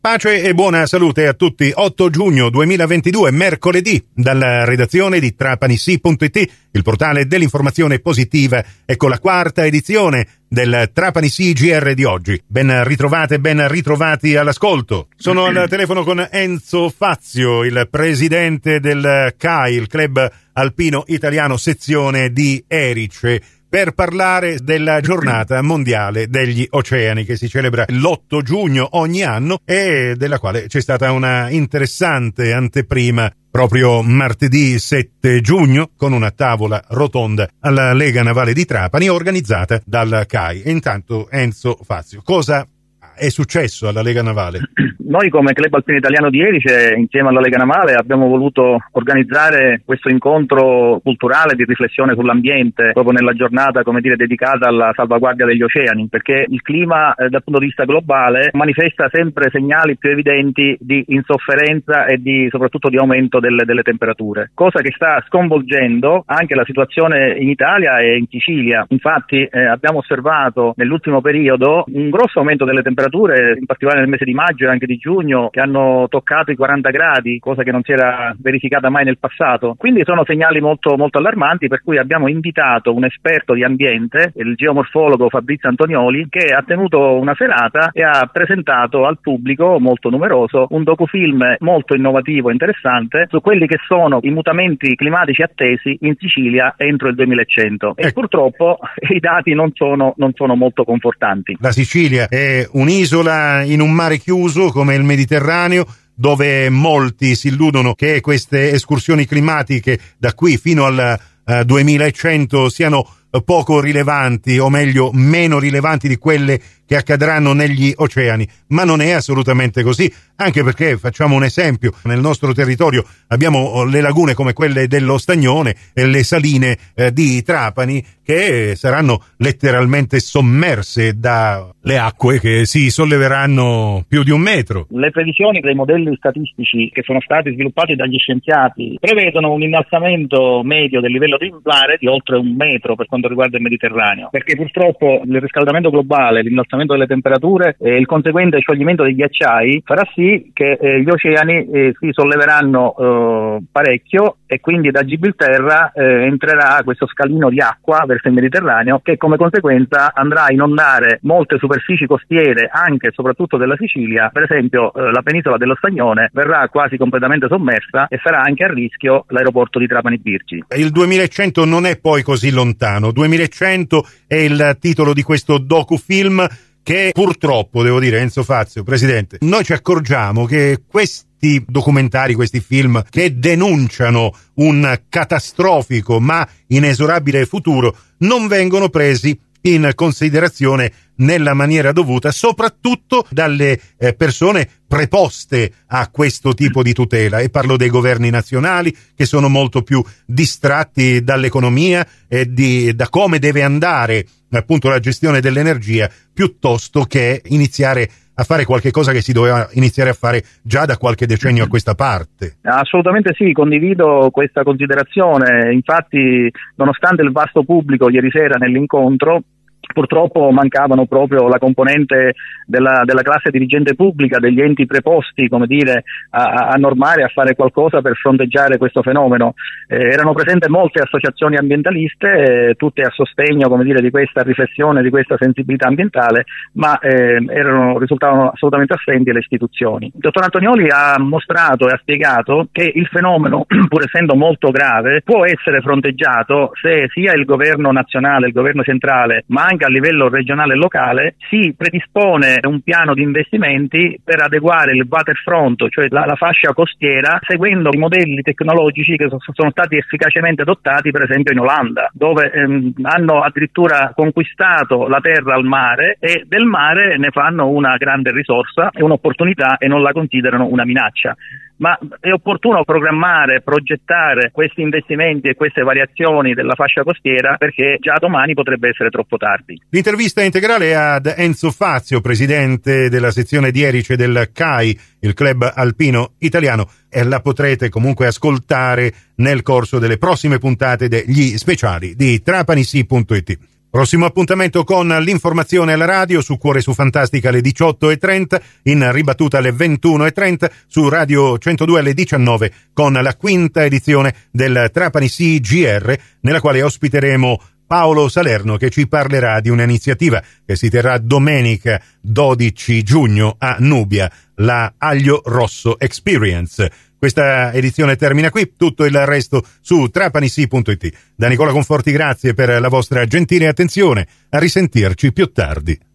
Pace e buona salute a tutti. 8 giugno 2022, mercoledì, dalla redazione di trapanissi.it, il portale dell'informazione positiva, ecco la quarta edizione del Trapanissi GR di oggi. Ben ritrovate, ben ritrovati all'ascolto. Sono al telefono con Enzo Fazio, il presidente del CAI, il Club Alpino Italiano sezione di Erice per parlare della giornata mondiale degli oceani che si celebra l'8 giugno ogni anno e della quale c'è stata una interessante anteprima proprio martedì 7 giugno con una tavola rotonda alla Lega Navale di Trapani organizzata dal CAI. Intanto Enzo Fazio, cosa è successo alla Lega Navale? Noi come Club Alpino Italiano di Erice, insieme alla Lega Navale, abbiamo voluto organizzare questo incontro culturale di riflessione sull'ambiente proprio nella giornata, dire, dedicata alla salvaguardia degli oceani, perché il clima eh, dal punto di vista globale manifesta sempre segnali più evidenti di insofferenza e di, soprattutto di aumento delle, delle temperature, cosa che sta sconvolgendo anche la situazione in Italia e in Sicilia. Infatti eh, abbiamo osservato nell'ultimo periodo un grosso aumento delle temperature, in particolare nel mese di maggio e anche di giugno che hanno toccato i 40 gradi, cosa che non si era verificata mai nel passato. Quindi sono segnali molto, molto allarmanti per cui abbiamo invitato un esperto di ambiente, il geomorfologo Fabrizio Antonioli, che ha tenuto una serata e ha presentato al pubblico molto numeroso un docufilm molto innovativo e interessante su quelli che sono i mutamenti climatici attesi in Sicilia entro il 2100 e ecco. purtroppo i dati non sono, non sono molto confortanti. La Sicilia è un'isola in un mare chiuso come come il Mediterraneo, dove molti si illudono che queste escursioni climatiche da qui fino al uh, 2100 siano poco rilevanti, o meglio meno rilevanti di quelle che accadranno negli oceani, ma non è assolutamente così, anche perché facciamo un esempio, nel nostro territorio abbiamo le lagune come quelle dello Stagnone e le saline eh, di Trapani che saranno letteralmente sommerse dalle acque che si solleveranno più di un metro. Le previsioni dei modelli statistici che sono stati sviluppati dagli scienziati prevedono un innalzamento medio del livello di mare di oltre un metro per quanto riguarda il Mediterraneo, perché purtroppo il riscaldamento globale, l'innalzamento innalzamento delle temperature e il conseguente scioglimento dei ghiacciai farà sì che eh, gli oceani eh, si solleveranno eh, parecchio e quindi da Gibilterra eh, entrerà questo scalino di acqua verso il Mediterraneo che come conseguenza andrà a inondare molte superfici costiere anche e soprattutto della Sicilia, per esempio eh, la penisola dello Stagnone verrà quasi completamente sommersa e sarà anche a rischio l'aeroporto di Trapani Birgi. Il 2100 non è poi così lontano, 2100 è il titolo di questo docufilm che purtroppo, devo dire, Enzo Fazio, Presidente, noi ci accorgiamo che questi documentari, questi film che denunciano un catastrofico ma inesorabile futuro non vengono presi in considerazione nella maniera dovuta, soprattutto dalle eh, persone preposte a questo tipo di tutela e parlo dei governi nazionali che sono molto più distratti dall'economia e di, da come deve andare appunto la gestione dell'energia piuttosto che iniziare a fare qualche cosa che si doveva iniziare a fare già da qualche decennio a questa parte. Assolutamente sì, condivido questa considerazione. Infatti, nonostante il vasto pubblico ieri sera nell'incontro purtroppo mancavano proprio la componente della, della, classe dirigente pubblica, degli enti preposti dire, a, a normare, a fare qualcosa per fronteggiare questo fenomeno. Eh, erano presenti molte associazioni ambientaliste, eh, tutte a sostegno dire, di questa riflessione, di questa sensibilità ambientale, ma eh, erano, risultavano assolutamente assenti le istituzioni. Il dottor Antonioli ha mostrato e ha spiegato che il fenomeno, pur essendo molto grave, può essere fronteggiato se sia il governo nazionale, il governo centrale, ma anche anche a livello regionale e locale si predispone un piano di investimenti per adeguare il waterfront, cioè la, la fascia costiera, seguendo i modelli tecnologici che sono stati efficacemente adottati per esempio in Olanda, dove ehm, hanno addirittura conquistato la terra al mare e del mare ne fanno una grande risorsa e un'opportunità e non la considerano una minaccia ma è opportuno programmare, progettare questi investimenti e queste variazioni della fascia costiera perché già domani potrebbe essere troppo tardi. L'intervista integrale ad Enzo Fazio, presidente della sezione di Erice del CAI, il club alpino italiano, e la potrete comunque ascoltare nel corso delle prossime puntate degli speciali di trapanisi.it. Prossimo appuntamento con l'informazione alla radio su Cuore su Fantastica alle 18.30, in ribattuta alle 21.30 su Radio 102 alle 19 con la quinta edizione del Trapani CGR nella quale ospiteremo Paolo Salerno che ci parlerà di un'iniziativa che si terrà domenica 12 giugno a Nubia, la Aglio Rosso Experience. Questa edizione termina qui, tutto il resto su trapanisi.it. Da Nicola Conforti grazie per la vostra gentile attenzione, a risentirci più tardi.